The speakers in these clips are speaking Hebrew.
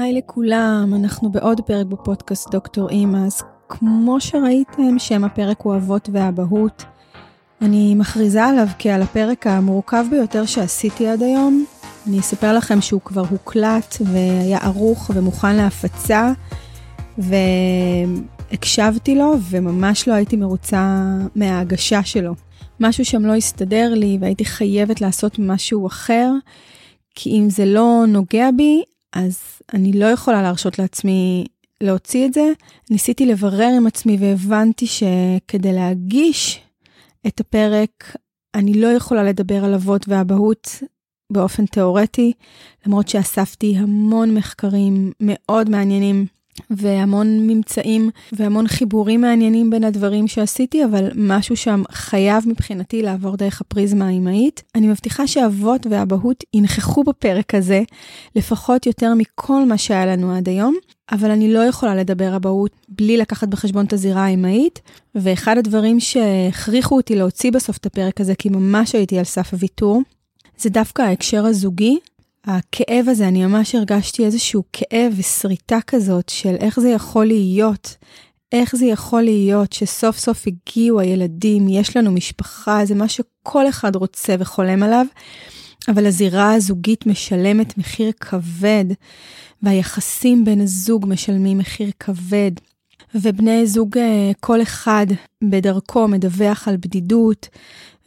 היי לכולם, אנחנו בעוד פרק בפודקאסט דוקטור אימאס. כמו שראיתם, שם הפרק הוא אבות ואבהות. אני מכריזה עליו כעל הפרק המורכב ביותר שעשיתי עד היום. אני אספר לכם שהוא כבר הוקלט והיה ערוך ומוכן להפצה, והקשבתי לו וממש לא הייתי מרוצה מההגשה שלו. משהו שם לא הסתדר לי והייתי חייבת לעשות משהו אחר, כי אם זה לא נוגע בי, אז אני לא יכולה להרשות לעצמי להוציא את זה. ניסיתי לברר עם עצמי והבנתי שכדי להגיש את הפרק, אני לא יכולה לדבר על אבות ואבהות באופן תיאורטי, למרות שאספתי המון מחקרים מאוד מעניינים והמון ממצאים והמון חיבורים מעניינים בין הדברים שעשיתי, אבל משהו שם חייב מבחינתי לעבור דרך הפריזמה האימהית. אני מבטיחה שאבות ואבהות ינכחו בפרק הזה, לפחות יותר מכל מה שהיה לנו עד היום, אבל אני לא יכולה לדבר אבהות בלי לקחת בחשבון את הזירה האימהית, ואחד הדברים שהכריחו אותי להוציא בסוף את הפרק הזה, כי ממש הייתי על סף הוויתור, זה דווקא ההקשר הזוגי, הכאב הזה, אני ממש הרגשתי איזשהו כאב ושריטה כזאת של איך זה יכול להיות, איך זה יכול להיות שסוף סוף הגיעו הילדים, יש לנו משפחה, זה מה שכל אחד רוצה וחולם עליו, אבל הזירה הזוגית משלמת מחיר כבד, והיחסים בין הזוג משלמים מחיר כבד. ובני זוג, אה, כל אחד בדרכו מדווח על בדידות,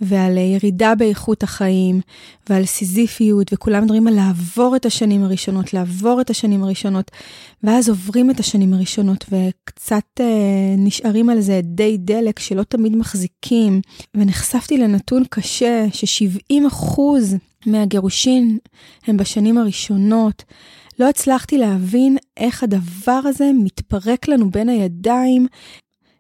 ועל ירידה באיכות החיים, ועל סיזיפיות, וכולם מדברים על לעבור את השנים הראשונות, לעבור את השנים הראשונות, ואז עוברים את השנים הראשונות, וקצת אה, נשארים על זה די דלק שלא תמיד מחזיקים. ונחשפתי לנתון קשה, ש-70% מהגירושין הם בשנים הראשונות. לא הצלחתי להבין איך הדבר הזה מתפרק לנו בין הידיים,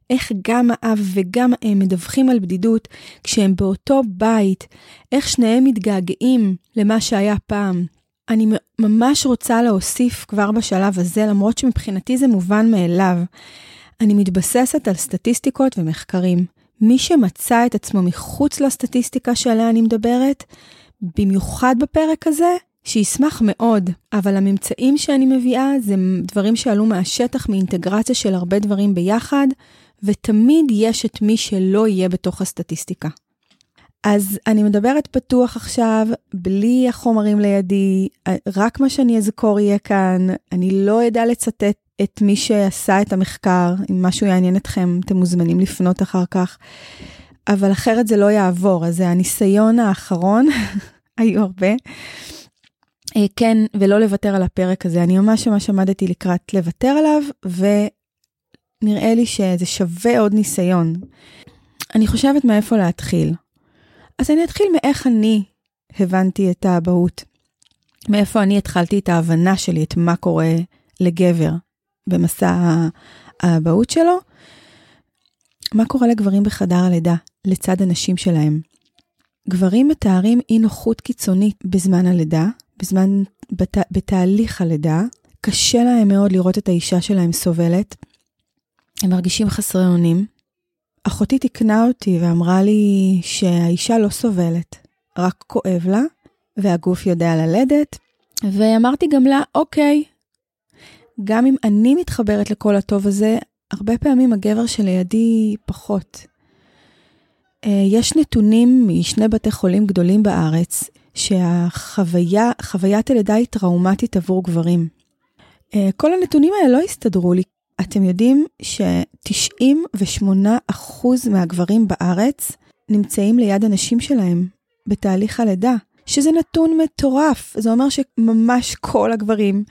איך גם האב וגם האם מדווחים על בדידות כשהם באותו בית, איך שניהם מתגעגעים למה שהיה פעם. אני ממש רוצה להוסיף כבר בשלב הזה, למרות שמבחינתי זה מובן מאליו. אני מתבססת על סטטיסטיקות ומחקרים. מי שמצא את עצמו מחוץ לסטטיסטיקה שעליה אני מדברת, במיוחד בפרק הזה, שישמח מאוד, אבל הממצאים שאני מביאה זה דברים שעלו מהשטח מאינטגרציה של הרבה דברים ביחד, ותמיד יש את מי שלא יהיה בתוך הסטטיסטיקה. אז אני מדברת פתוח עכשיו, בלי החומרים לידי, רק מה שאני אזכור יהיה כאן, אני לא אדע לצטט את מי שעשה את המחקר, אם משהו יעניין אתכם, אתם מוזמנים לפנות אחר כך, אבל אחרת זה לא יעבור, אז זה הניסיון האחרון, היו הרבה. אה, כן, ולא לוותר על הפרק הזה, אני ממש ממש עמדתי לקראת לוותר עליו, ו... נראה לי שזה שווה עוד ניסיון. אני חושבת מאיפה להתחיל. אז אני אתחיל מאיך אני הבנתי את האבהות. מאיפה אני התחלתי את ההבנה שלי, את מה קורה לגבר במסע האבהות שלו. מה קורה לגברים בחדר הלידה, לצד הנשים שלהם. גברים מתארים אי נוחות קיצונית בזמן הלידה, בזמן, בת, בתהליך הלידה. קשה להם מאוד לראות את האישה שלהם סובלת, הם מרגישים חסרי אונים. אחותי תיקנה אותי ואמרה לי שהאישה לא סובלת, רק כואב לה, והגוף יודע ללדת, ואמרתי גם לה, אוקיי, גם אם אני מתחברת לכל הטוב הזה, הרבה פעמים הגבר שלידי פחות. אה, יש נתונים משני בתי חולים גדולים בארץ, שהחוויה, חוויית הלידה היא טראומטית עבור גברים. אה, כל הנתונים האלה לא הסתדרו לי, אתם יודעים ש-98% מהגברים בארץ נמצאים ליד הנשים שלהם בתהליך הלידה, שזה נתון מטורף. זה אומר שממש כל הגברים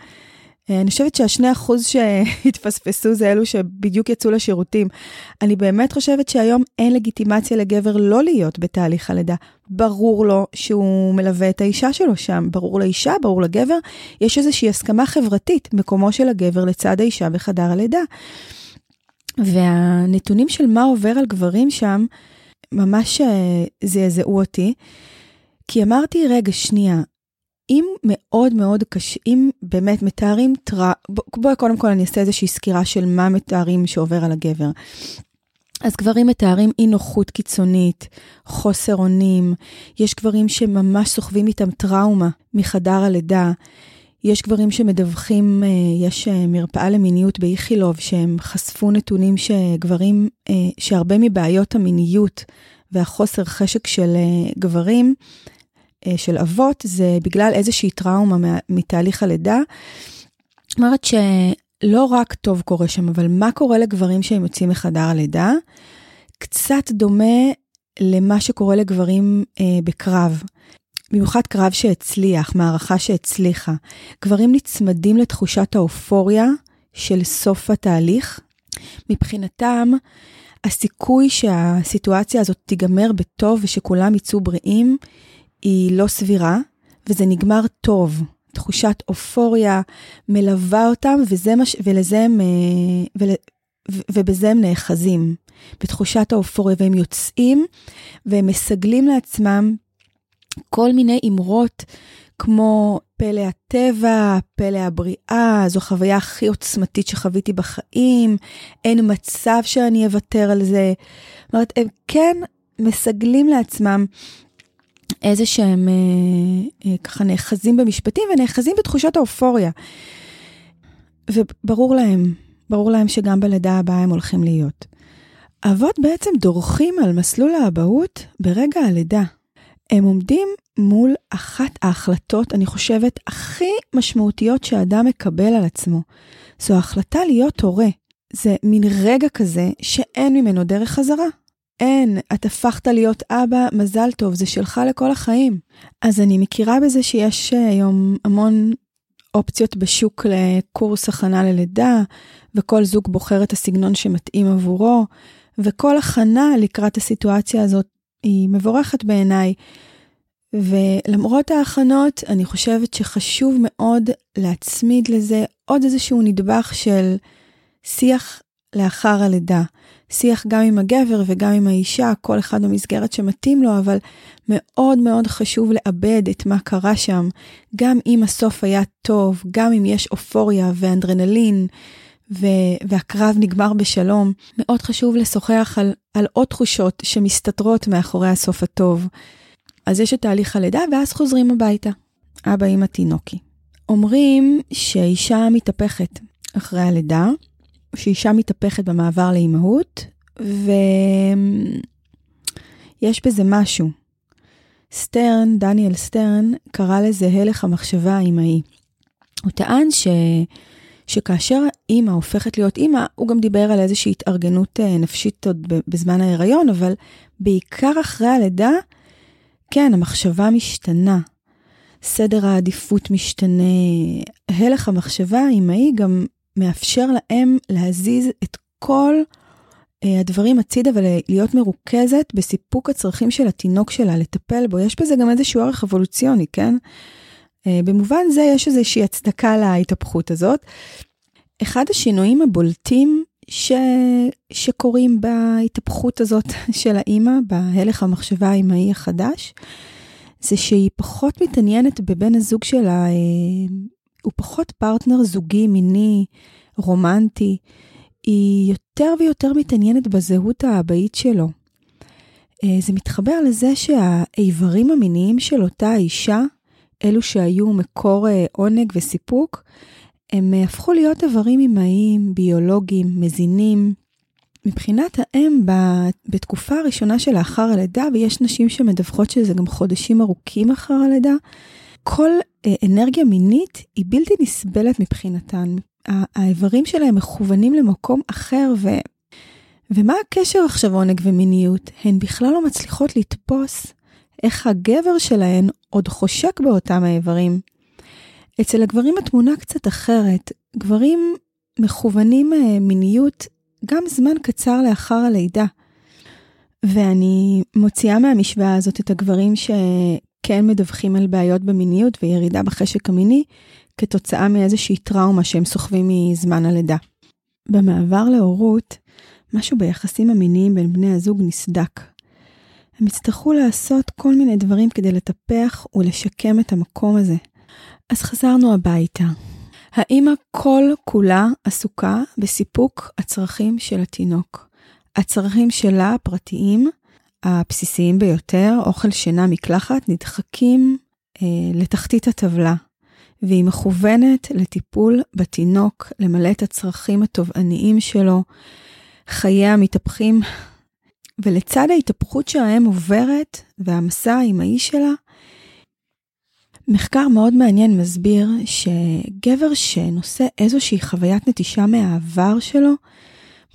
אני חושבת שהשני אחוז שהתפספסו זה אלו שבדיוק יצאו לשירותים. אני באמת חושבת שהיום אין לגיטימציה לגבר לא להיות בתהליך הלידה. ברור לו שהוא מלווה את האישה שלו שם, ברור לאישה, ברור לגבר. יש איזושהי הסכמה חברתית, מקומו של הגבר לצד האישה בחדר הלידה. והנתונים של מה עובר על גברים שם, ממש אה, זעזעו אותי. כי אמרתי, רגע, שנייה, אם מאוד מאוד קשה, אם באמת מתארים טרא... בואי קודם כל אני אעשה איזושהי סקירה של מה מתארים שעובר על הגבר. אז גברים מתארים אי נוחות קיצונית, חוסר אונים, יש גברים שממש סוחבים איתם טראומה מחדר הלידה, יש גברים שמדווחים, אה, יש אה, מרפאה למיניות באיכילוב, שהם חשפו נתונים שגברים, אה, שהרבה מבעיות המיניות והחוסר חשק של גברים, של אבות, זה בגלל איזושהי טראומה מתהליך הלידה. זאת אומרת שלא רק טוב קורה שם, אבל מה קורה לגברים שהם יוצאים מחדר הלידה? קצת דומה למה שקורה לגברים בקרב. במיוחד קרב שהצליח, מערכה שהצליחה. גברים נצמדים לתחושת האופוריה של סוף התהליך. מבחינתם, הסיכוי שהסיטואציה הזאת תיגמר בטוב ושכולם יצאו בריאים היא לא סבירה, וזה נגמר טוב. תחושת אופוריה מלווה אותם, וזה מש... ולזה הם, אה, ול... ובזה הם נאחזים, בתחושת האופוריה, והם יוצאים והם מסגלים לעצמם כל מיני אמרות כמו פלא הטבע, פלא הבריאה, זו החוויה הכי עוצמתית שחוויתי בחיים, אין מצב שאני אוותר על זה. זאת אומרת, הם כן מסגלים לעצמם איזה שהם אה, אה, ככה נאחזים במשפטים ונאחזים בתחושת האופוריה. וברור להם, ברור להם שגם בלידה הבאה הם הולכים להיות. אבות בעצם דורכים על מסלול האבהות ברגע הלידה. הם עומדים מול אחת ההחלטות, אני חושבת, הכי משמעותיות שאדם מקבל על עצמו. זו ההחלטה להיות הורה. זה מין רגע כזה שאין ממנו דרך חזרה. אין, את הפכת להיות אבא, מזל טוב, זה שלך לכל החיים. אז אני מכירה בזה שיש היום המון אופציות בשוק לקורס הכנה ללידה, וכל זוג בוחר את הסגנון שמתאים עבורו, וכל הכנה לקראת הסיטואציה הזאת היא מבורכת בעיניי. ולמרות ההכנות, אני חושבת שחשוב מאוד להצמיד לזה עוד איזשהו נדבך של שיח לאחר הלידה. שיח גם עם הגבר וגם עם האישה, כל אחד במסגרת שמתאים לו, אבל מאוד מאוד חשוב לאבד את מה קרה שם. גם אם הסוף היה טוב, גם אם יש אופוריה ואנדרנלין, ו- והקרב נגמר בשלום, מאוד חשוב לשוחח על, על עוד תחושות שמסתתרות מאחורי הסוף הטוב. אז יש את תהליך הלידה, ואז חוזרים הביתה. אבא, אמא, תינוקי. אומרים שאישה מתהפכת אחרי הלידה, שאישה מתהפכת במעבר לאימהות, ויש בזה משהו. סטרן, דניאל סטרן, קרא לזה הלך המחשבה האימהי. הוא טען ש... שכאשר אימא הופכת להיות אימא, הוא גם דיבר על איזושהי התארגנות אה, נפשית עוד בזמן ההיריון, אבל בעיקר אחרי הלידה, כן, המחשבה משתנה, סדר העדיפות משתנה. הלך המחשבה האמהי גם מאפשר להם להזיז את כל uh, הדברים הצידה ולהיות מרוכזת בסיפוק הצרכים של התינוק שלה, לטפל בו. יש בזה גם איזשהו ערך אבולוציוני, כן? Uh, במובן זה יש איזושהי הצדקה להתהפכות הזאת. אחד השינויים הבולטים ש... שקורים בהתהפכות הזאת של האימא, בהלך המחשבה האימהי החדש, זה שהיא פחות מתעניינת בבן הזוג שלה, אה, הוא פחות פרטנר זוגי, מיני, רומנטי, היא יותר ויותר מתעניינת בזהות האבאית שלו. אה, זה מתחבר לזה שהאיברים המיניים של אותה אישה, אלו שהיו מקור אה, עונג וסיפוק, הם אה, הפכו להיות איברים אמהיים, ביולוגיים, מזינים. מבחינת האם, בתקופה הראשונה שלאחר הלידה, ויש נשים שמדווחות שזה גם חודשים ארוכים אחר הלידה, כל אה, אנרגיה מינית היא בלתי נסבלת מבחינתן. האיברים שלהם מכוונים למקום אחר, ו... ומה הקשר עכשיו עונג ומיניות? הן בכלל לא מצליחות לתפוס איך הגבר שלהן עוד חושק באותם האיברים. אצל הגברים התמונה קצת אחרת. גברים מכוונים אה, מיניות גם זמן קצר לאחר הלידה. ואני מוציאה מהמשוואה הזאת את הגברים שכן מדווחים על בעיות במיניות וירידה בחשק המיני, כתוצאה מאיזושהי טראומה שהם סוחבים מזמן הלידה. במעבר להורות, משהו ביחסים המיניים בין בני הזוג נסדק. הם יצטרכו לעשות כל מיני דברים כדי לטפח ולשקם את המקום הזה. אז חזרנו הביתה. האמא כל כולה עסוקה בסיפוק הצרכים של התינוק. הצרכים שלה, הפרטיים, הבסיסיים ביותר, אוכל, שינה, מקלחת, נדחקים אה, לתחתית הטבלה. והיא מכוונת לטיפול בתינוק, למלא את הצרכים התובעניים שלו. חייה מתהפכים, ולצד ההתהפכות שהאם עוברת והמסע האיש שלה, מחקר מאוד מעניין מסביר שגבר שנושא איזושהי חוויית נטישה מהעבר שלו,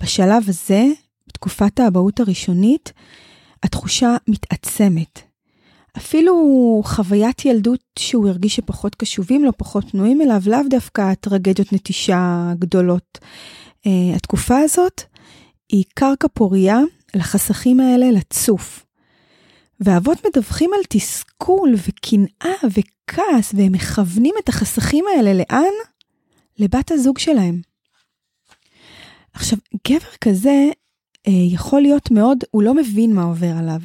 בשלב הזה, בתקופת האבהות הראשונית, התחושה מתעצמת. אפילו חוויית ילדות שהוא הרגיש שפחות קשובים לו, פחות פנויים אליו, לאו דווקא טרגדיות נטישה גדולות. Uh, התקופה הזאת היא קרקע פוריה לחסכים האלה לצוף. ואבות מדווחים על תסכול וקנאה וכעס, והם מכוונים את החסכים האלה לאן? לבת הזוג שלהם. עכשיו, גבר כזה יכול להיות מאוד, הוא לא מבין מה עובר עליו,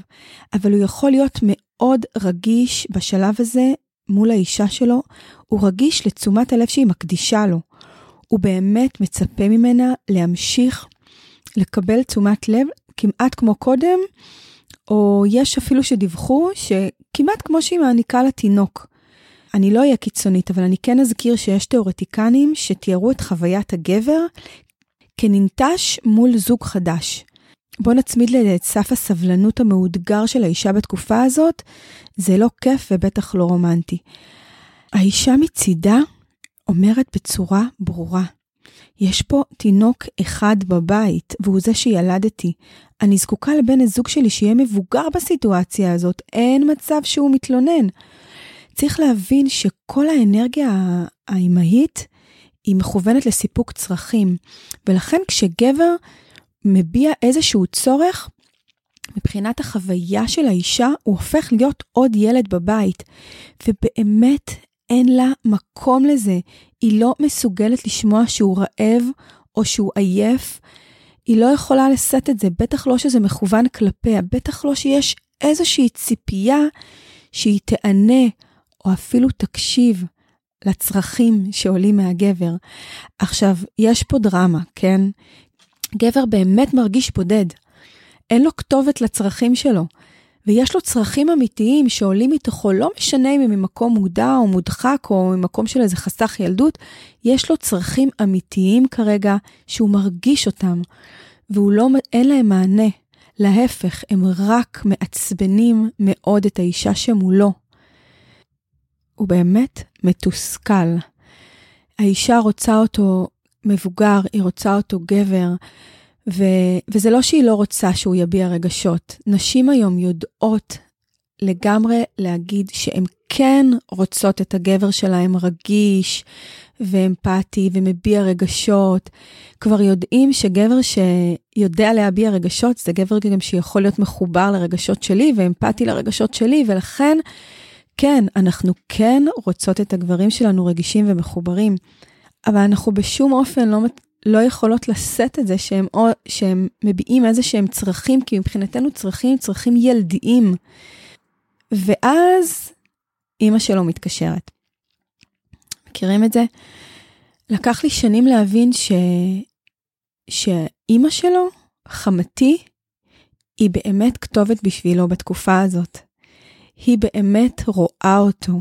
אבל הוא יכול להיות מאוד רגיש בשלב הזה מול האישה שלו, הוא רגיש לתשומת הלב שהיא מקדישה לו. הוא באמת מצפה ממנה להמשיך לקבל תשומת לב כמעט כמו קודם, או יש אפילו שדיווחו שכמעט כמו שהיא מעניקה לתינוק. אני לא אהיה קיצונית, אבל אני כן אזכיר שיש תיאורטיקנים שתיארו את חוויית הגבר כננטש מול זוג חדש. בוא נצמיד את סף הסבלנות המאותגר של האישה בתקופה הזאת, זה לא כיף ובטח לא רומנטי. האישה מצידה אומרת בצורה ברורה, יש פה תינוק אחד בבית, והוא זה שילדתי. אני זקוקה לבן הזוג שלי שיהיה מבוגר בסיטואציה הזאת, אין מצב שהוא מתלונן. צריך להבין שכל האנרגיה האימהית היא מכוונת לסיפוק צרכים, ולכן כשגבר מביע איזשהו צורך, מבחינת החוויה של האישה, הוא הופך להיות עוד ילד בבית. ובאמת אין לה מקום לזה. היא לא מסוגלת לשמוע שהוא רעב או שהוא עייף. היא לא יכולה לשאת את זה, בטח לא שזה מכוון כלפיה, בטח לא שיש איזושהי ציפייה שהיא תענה או אפילו תקשיב לצרכים שעולים מהגבר. עכשיו, יש פה דרמה, כן? גבר באמת מרגיש בודד. אין לו כתובת לצרכים שלו. ויש לו צרכים אמיתיים שעולים מתוכו, לא משנה אם הם ממקום מודע או מודחק או ממקום של איזה חסך ילדות, יש לו צרכים אמיתיים כרגע שהוא מרגיש אותם, והוא לא, אין להם מענה. להפך, הם רק מעצבנים מאוד את האישה שמולו. הוא באמת מתוסכל. האישה רוצה אותו מבוגר, היא רוצה אותו גבר, ו, וזה לא שהיא לא רוצה שהוא יביע רגשות. נשים היום יודעות לגמרי להגיד שהן כן רוצות את הגבר שלהם רגיש ואמפתי ומביע רגשות. כבר יודעים שגבר שיודע להביע רגשות זה גבר גם שיכול להיות מחובר לרגשות שלי ואמפתי לרגשות שלי, ולכן, כן, אנחנו כן רוצות את הגברים שלנו רגישים ומחוברים, אבל אנחנו בשום אופן לא, לא יכולות לשאת את זה שהם, או, שהם מביעים איזה שהם צרכים, כי מבחינתנו צרכים, צרכים ילדיים. ואז אימא שלו מתקשרת. מכירים את זה? לקח לי שנים להבין ש... שאימא שלו, חמתי, היא באמת כתובת בשבילו בתקופה הזאת. היא באמת רואה אותו.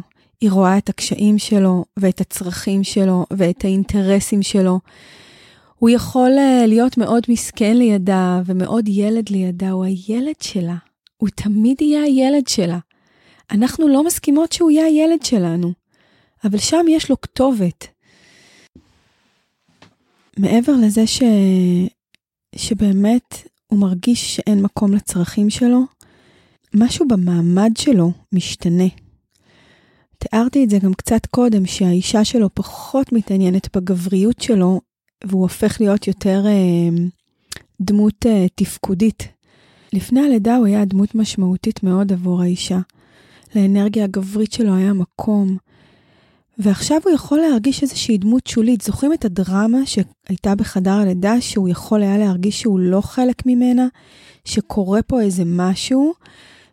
היא רואה את הקשיים שלו, ואת הצרכים שלו, ואת האינטרסים שלו. הוא יכול אה, להיות מאוד מסכן לידה ומאוד ילד לידה, הוא הילד שלה. הוא תמיד יהיה הילד שלה. אנחנו לא מסכימות שהוא יהיה הילד שלנו, אבל שם יש לו כתובת. מעבר לזה ש... שבאמת הוא מרגיש שאין מקום לצרכים שלו, משהו במעמד שלו משתנה. תיארתי את זה גם קצת קודם, שהאישה שלו פחות מתעניינת בגבריות שלו, והוא הופך להיות יותר אה, דמות אה, תפקודית. לפני הלידה הוא היה דמות משמעותית מאוד עבור האישה. לאנרגיה הגברית שלו היה מקום. ועכשיו הוא יכול להרגיש איזושהי דמות שולית. זוכרים את הדרמה שהייתה בחדר הלידה, שהוא יכול היה להרגיש שהוא לא חלק ממנה, שקורה פה איזה משהו,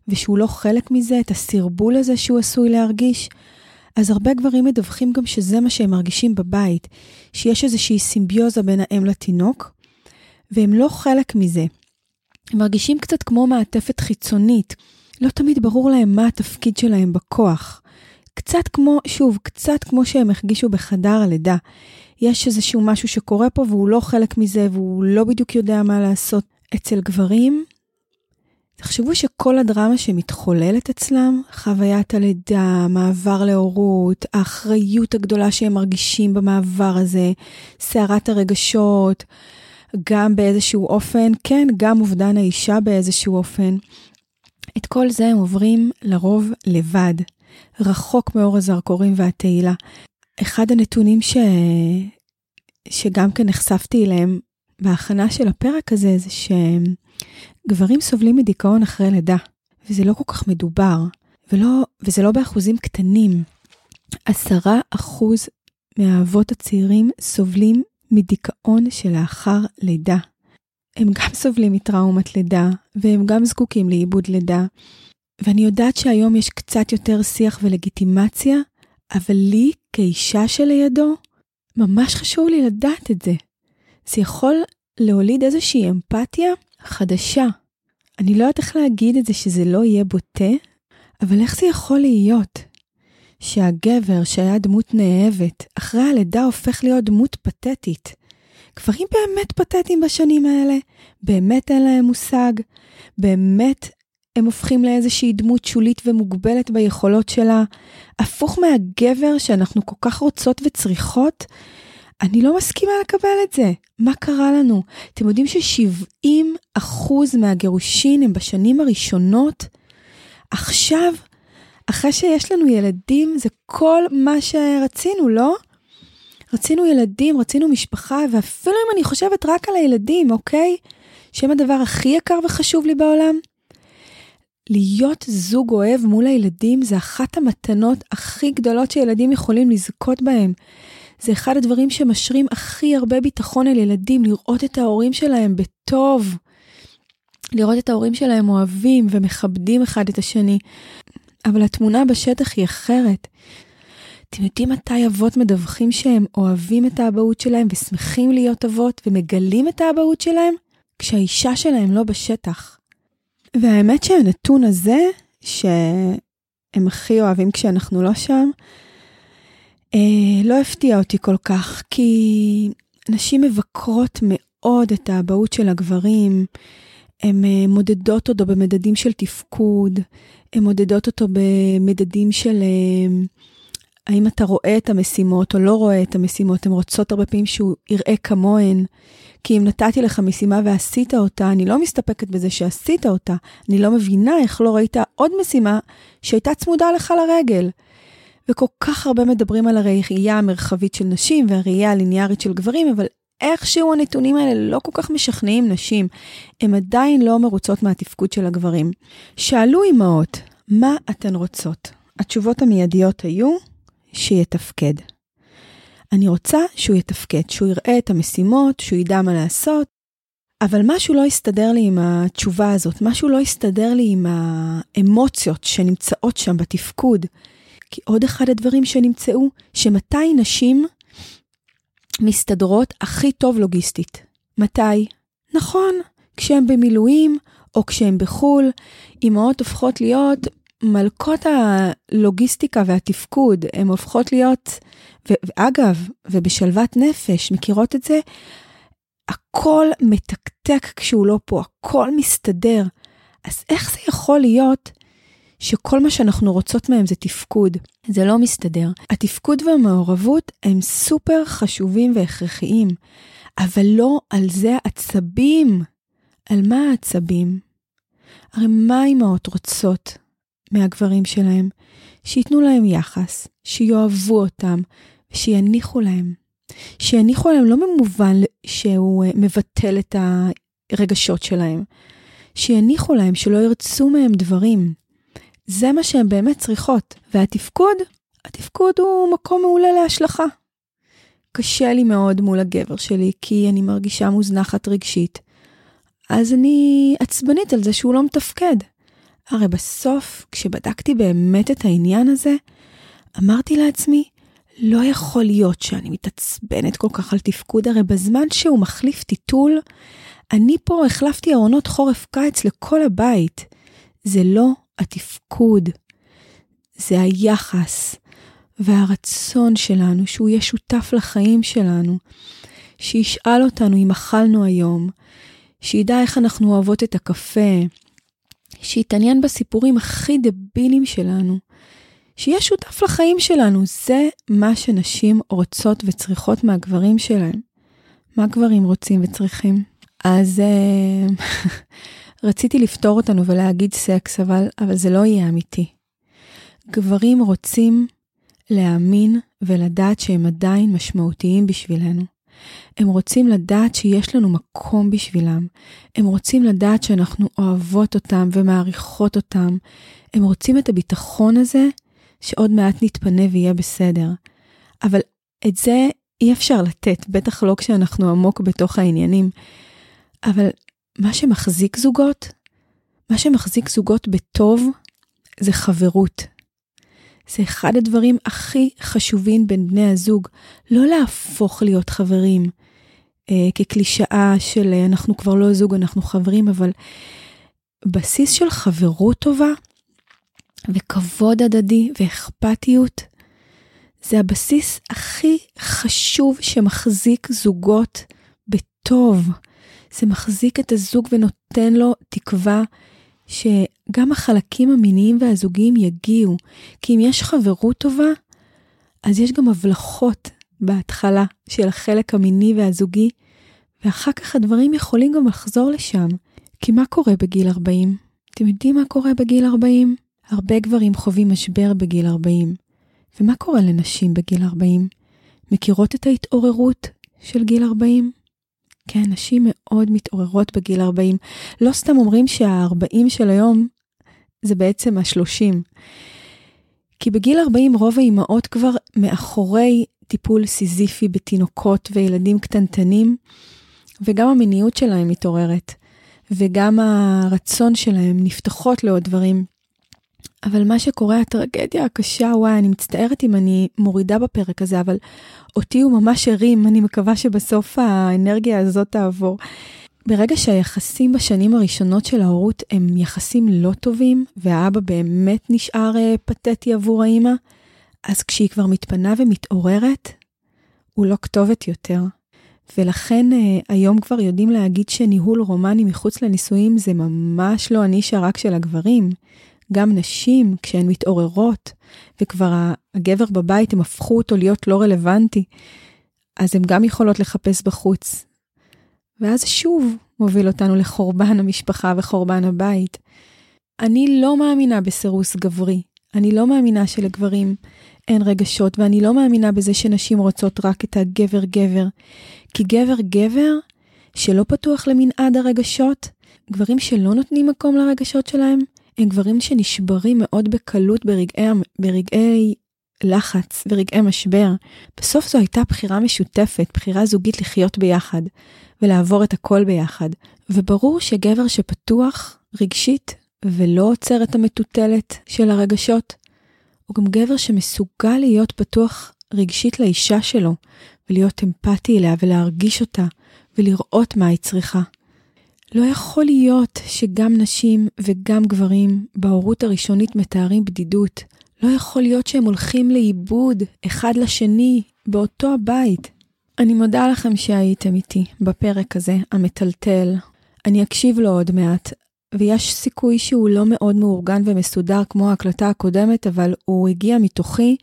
ושהוא לא חלק מזה, את הסרבול הזה שהוא עשוי להרגיש? אז הרבה גברים מדווחים גם שזה מה שהם מרגישים בבית, שיש איזושהי סימביוזה בין האם לתינוק, והם לא חלק מזה. הם מרגישים קצת כמו מעטפת חיצונית, לא תמיד ברור להם מה התפקיד שלהם בכוח. קצת כמו, שוב, קצת כמו שהם הרגישו בחדר הלידה. יש איזשהו משהו שקורה פה והוא לא חלק מזה והוא לא בדיוק יודע מה לעשות. אצל גברים, תחשבו שכל הדרמה שמתחוללת אצלם, חוויית הלידה, מעבר להורות, האחריות הגדולה שהם מרגישים במעבר הזה, סערת הרגשות, גם באיזשהו אופן, כן, גם אובדן האישה באיזשהו אופן. את כל זה הם עוברים לרוב לבד, רחוק מאור הזרקורים והתהילה. אחד הנתונים ש... שגם כן נחשפתי אליהם בהכנה של הפרק הזה, זה שגברים סובלים מדיכאון אחרי לידה, וזה לא כל כך מדובר, ולא, וזה לא באחוזים קטנים. עשרה אחוז מהאבות הצעירים סובלים מדיכאון שלאחר לידה. הם גם סובלים מטראומת לידה, והם גם זקוקים לעיבוד לידה. ואני יודעת שהיום יש קצת יותר שיח ולגיטימציה, אבל לי, כאישה שלידו, ממש חשוב לי לדעת את זה. זה יכול להוליד איזושהי אמפתיה חדשה. אני לא יודעת איך להגיד את זה שזה לא יהיה בוטה, אבל איך זה יכול להיות שהגבר שהיה דמות נאהבת, אחרי הלידה הופך להיות דמות פתטית? גברים באמת פתטיים בשנים האלה, באמת אין להם מושג, באמת הם הופכים לאיזושהי דמות שולית ומוגבלת ביכולות שלה, הפוך מהגבר שאנחנו כל כך רוצות וצריכות, אני לא מסכימה לקבל את זה. מה קרה לנו? אתם יודעים ש-70% מהגירושין הם בשנים הראשונות? עכשיו, אחרי שיש לנו ילדים, זה כל מה שרצינו, לא? רצינו ילדים, רצינו משפחה, ואפילו אם אני חושבת רק על הילדים, אוקיי? שהם הדבר הכי יקר וחשוב לי בעולם. להיות זוג אוהב מול הילדים זה אחת המתנות הכי גדולות שילדים יכולים לזכות בהם. זה אחד הדברים שמשרים הכי הרבה ביטחון על ילדים, לראות את ההורים שלהם בטוב. לראות את ההורים שלהם אוהבים ומכבדים אחד את השני. אבל התמונה בשטח היא אחרת. אתם יודעים מתי אבות מדווחים שהם אוהבים את האבהות שלהם ושמחים להיות אבות ומגלים את האבהות שלהם? כשהאישה שלהם לא בשטח. והאמת שהנתון הזה, שהם הכי אוהבים כשאנחנו לא שם, לא הפתיע אותי כל כך, כי נשים מבקרות מאוד את האבהות של הגברים, הן אה, מודדות אותו במדדים של תפקוד, הן מודדות אותו במדדים של אה, האם אתה רואה את המשימות או לא רואה את המשימות, הן רוצות הרבה פעמים שהוא יראה כמוהן. כי אם נתתי לך משימה ועשית אותה, אני לא מסתפקת בזה שעשית אותה, אני לא מבינה איך לא ראית עוד משימה שהייתה צמודה לך לרגל. וכל כך הרבה מדברים על הראייה המרחבית של נשים והראייה הליניארית של גברים, אבל איכשהו הנתונים האלה לא כל כך משכנעים נשים. הן עדיין לא מרוצות מהתפקוד של הגברים. שאלו אמהות, מה אתן רוצות? התשובות המיידיות היו, שיתפקד. אני רוצה שהוא יתפקד, שהוא יראה את המשימות, שהוא ידע מה לעשות, אבל משהו לא הסתדר לי עם התשובה הזאת, משהו לא הסתדר לי עם האמוציות שנמצאות שם בתפקוד. כי עוד אחד הדברים שנמצאו, שמתי נשים מסתדרות הכי טוב לוגיסטית. מתי? נכון, כשהם במילואים או כשהם בחו"ל, אמהות הופכות להיות מלכות הלוגיסטיקה והתפקוד, הן הופכות להיות, ואגב, ובשלוות נפש, מכירות את זה? הכל מתקתק כשהוא לא פה, הכל מסתדר. אז איך זה יכול להיות שכל מה שאנחנו רוצות מהם זה תפקוד? זה לא מסתדר. התפקוד והמעורבות הם סופר חשובים והכרחיים, אבל לא על זה העצבים. על מה העצבים? הרי מה האמהות רוצות? מהגברים שלהם, שייתנו להם יחס, שיאהבו אותם ושיניחו להם. שיניחו להם לא במובן שהוא אה, מבטל את הרגשות שלהם, שיניחו להם, שלא ירצו מהם דברים. זה מה שהן באמת צריכות. והתפקוד, התפקוד הוא מקום מעולה להשלכה. קשה לי מאוד מול הגבר שלי, כי אני מרגישה מוזנחת רגשית. אז אני עצבנית על זה שהוא לא מתפקד. הרי בסוף, כשבדקתי באמת את העניין הזה, אמרתי לעצמי, לא יכול להיות שאני מתעצבנת כל כך על תפקוד, הרי בזמן שהוא מחליף טיטול, אני פה החלפתי ארונות חורף-קיץ לכל הבית. זה לא התפקוד, זה היחס, והרצון שלנו שהוא יהיה שותף לחיים שלנו, שישאל אותנו אם אכלנו היום, שידע איך אנחנו אוהבות את הקפה, שיתעניין בסיפורים הכי דבילים שלנו, שיהיה שותף לחיים שלנו. זה מה שנשים רוצות וצריכות מהגברים שלהם. מה גברים רוצים וצריכים? אז uh, רציתי לפתור אותנו ולהגיד סקס, אבל, אבל זה לא יהיה אמיתי. גברים רוצים להאמין ולדעת שהם עדיין משמעותיים בשבילנו. הם רוצים לדעת שיש לנו מקום בשבילם. הם רוצים לדעת שאנחנו אוהבות אותם ומעריכות אותם. הם רוצים את הביטחון הזה שעוד מעט נתפנה ויהיה בסדר. אבל את זה אי אפשר לתת, בטח לא כשאנחנו עמוק בתוך העניינים. אבל מה שמחזיק זוגות, מה שמחזיק זוגות בטוב, זה חברות. זה אחד הדברים הכי חשובים בין בני הזוג, לא להפוך להיות חברים, אה, כקלישאה של אה, אנחנו כבר לא זוג, אנחנו חברים, אבל בסיס של חברות טובה וכבוד הדדי ואכפתיות, זה הבסיס הכי חשוב שמחזיק זוגות בטוב. זה מחזיק את הזוג ונותן לו תקווה שגם החלקים המיניים והזוגיים יגיעו. כי אם יש חברות טובה, אז יש גם הבלחות בהתחלה של החלק המיני והזוגי, ואחר כך הדברים יכולים גם לחזור לשם. כי מה קורה בגיל 40? אתם יודעים מה קורה בגיל 40? הרבה גברים חווים משבר בגיל 40. ומה קורה לנשים בגיל 40? מכירות את ההתעוררות של גיל 40? כן, נשים מאוד מתעוררות בגיל 40. לא סתם אומרים שה-40 של היום זה בעצם ה-30. כי בגיל 40 רוב האימהות כבר מאחורי טיפול סיזיפי בתינוקות וילדים קטנטנים, וגם המיניות שלהם מתעוררת, וגם הרצון שלהם נפתחות לעוד דברים. אבל מה שקורה, הטרגדיה הקשה, וואי, אני מצטערת אם אני מורידה בפרק הזה, אבל אותי הוא ממש הרים, אני מקווה שבסוף האנרגיה הזאת תעבור. ברגע שהיחסים בשנים הראשונות של ההורות הם יחסים לא טובים, והאבא באמת נשאר אה, פתטי עבור האימא, אז כשהיא כבר מתפנה ומתעוררת, הוא לא כתובת יותר. ולכן אה, היום כבר יודעים להגיד שניהול רומני מחוץ לנישואים זה ממש לא הנישה רק של הגברים. גם נשים, כשהן מתעוררות, וכבר הגבר בבית, הם הפכו אותו להיות לא רלוונטי, אז הן גם יכולות לחפש בחוץ. ואז שוב מוביל אותנו לחורבן המשפחה וחורבן הבית. אני לא מאמינה בסירוס גברי. אני לא מאמינה שלגברים אין רגשות, ואני לא מאמינה בזה שנשים רוצות רק את הגבר-גבר. כי גבר-גבר, שלא פתוח למנעד הרגשות, גברים שלא נותנים מקום לרגשות שלהם, הם גברים שנשברים מאוד בקלות ברגעי, ברגעי לחץ ורגעי משבר. בסוף זו הייתה בחירה משותפת, בחירה זוגית לחיות ביחד ולעבור את הכל ביחד. וברור שגבר שפתוח רגשית ולא עוצר את המטוטלת של הרגשות, הוא גם גבר שמסוגל להיות פתוח רגשית לאישה שלו, ולהיות אמפתי אליה ולהרגיש אותה, ולראות מה היא צריכה. לא יכול להיות שגם נשים וגם גברים בהורות הראשונית מתארים בדידות. לא יכול להיות שהם הולכים לאיבוד אחד לשני באותו הבית. אני מודה לכם שהייתם איתי בפרק הזה, המטלטל. אני אקשיב לו עוד מעט, ויש סיכוי שהוא לא מאוד מאורגן ומסודר כמו ההקלטה הקודמת, אבל הוא הגיע מתוכי,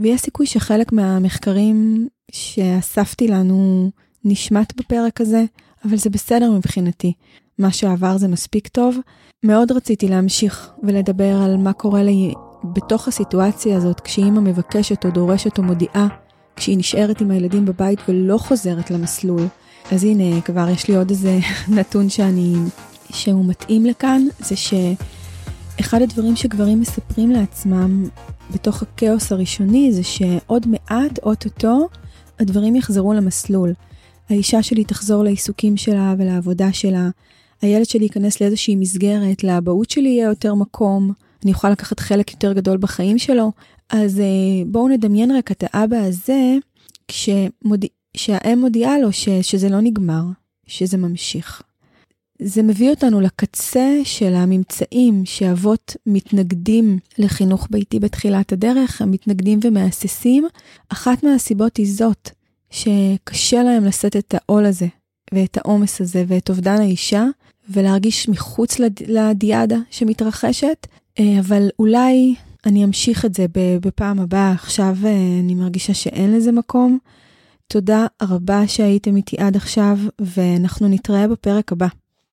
ויש סיכוי שחלק מהמחקרים שאספתי לנו נשמט בפרק הזה, אבל זה בסדר מבחינתי. מה שעבר זה מספיק טוב. מאוד רציתי להמשיך ולדבר על מה קורה לי בתוך הסיטואציה הזאת, כשאימא מבקשת או דורשת או מודיעה, כשהיא נשארת עם הילדים בבית ולא חוזרת למסלול. אז הנה, כבר יש לי עוד איזה נתון שאני, שהוא מתאים לכאן, זה שאחד הדברים שגברים מספרים לעצמם בתוך הכאוס הראשוני, זה שעוד מעט, אוטוטו, הדברים יחזרו למסלול. האישה שלי תחזור לעיסוקים שלה ולעבודה שלה, הילד שלי ייכנס לאיזושהי מסגרת, לאבהות שלי יהיה יותר מקום, אני אוכל לקחת חלק יותר גדול בחיים שלו. אז אה, בואו נדמיין רק את האבא הזה, כשמודיע, שהאם מודיעה לו ש, שזה לא נגמר, שזה ממשיך. זה מביא אותנו לקצה של הממצאים שאבות מתנגדים לחינוך ביתי בתחילת הדרך, הם מתנגדים ומהססים. אחת מהסיבות היא זאת, שקשה להם לשאת את העול הזה, ואת העומס הזה, ואת אובדן האישה, ולהרגיש מחוץ לד... לדיאדה שמתרחשת, אה, אבל אולי אני אמשיך את זה בפעם הבאה, עכשיו אה, אני מרגישה שאין לזה מקום. תודה רבה שהייתם איתי עד עכשיו, ואנחנו נתראה בפרק הבא.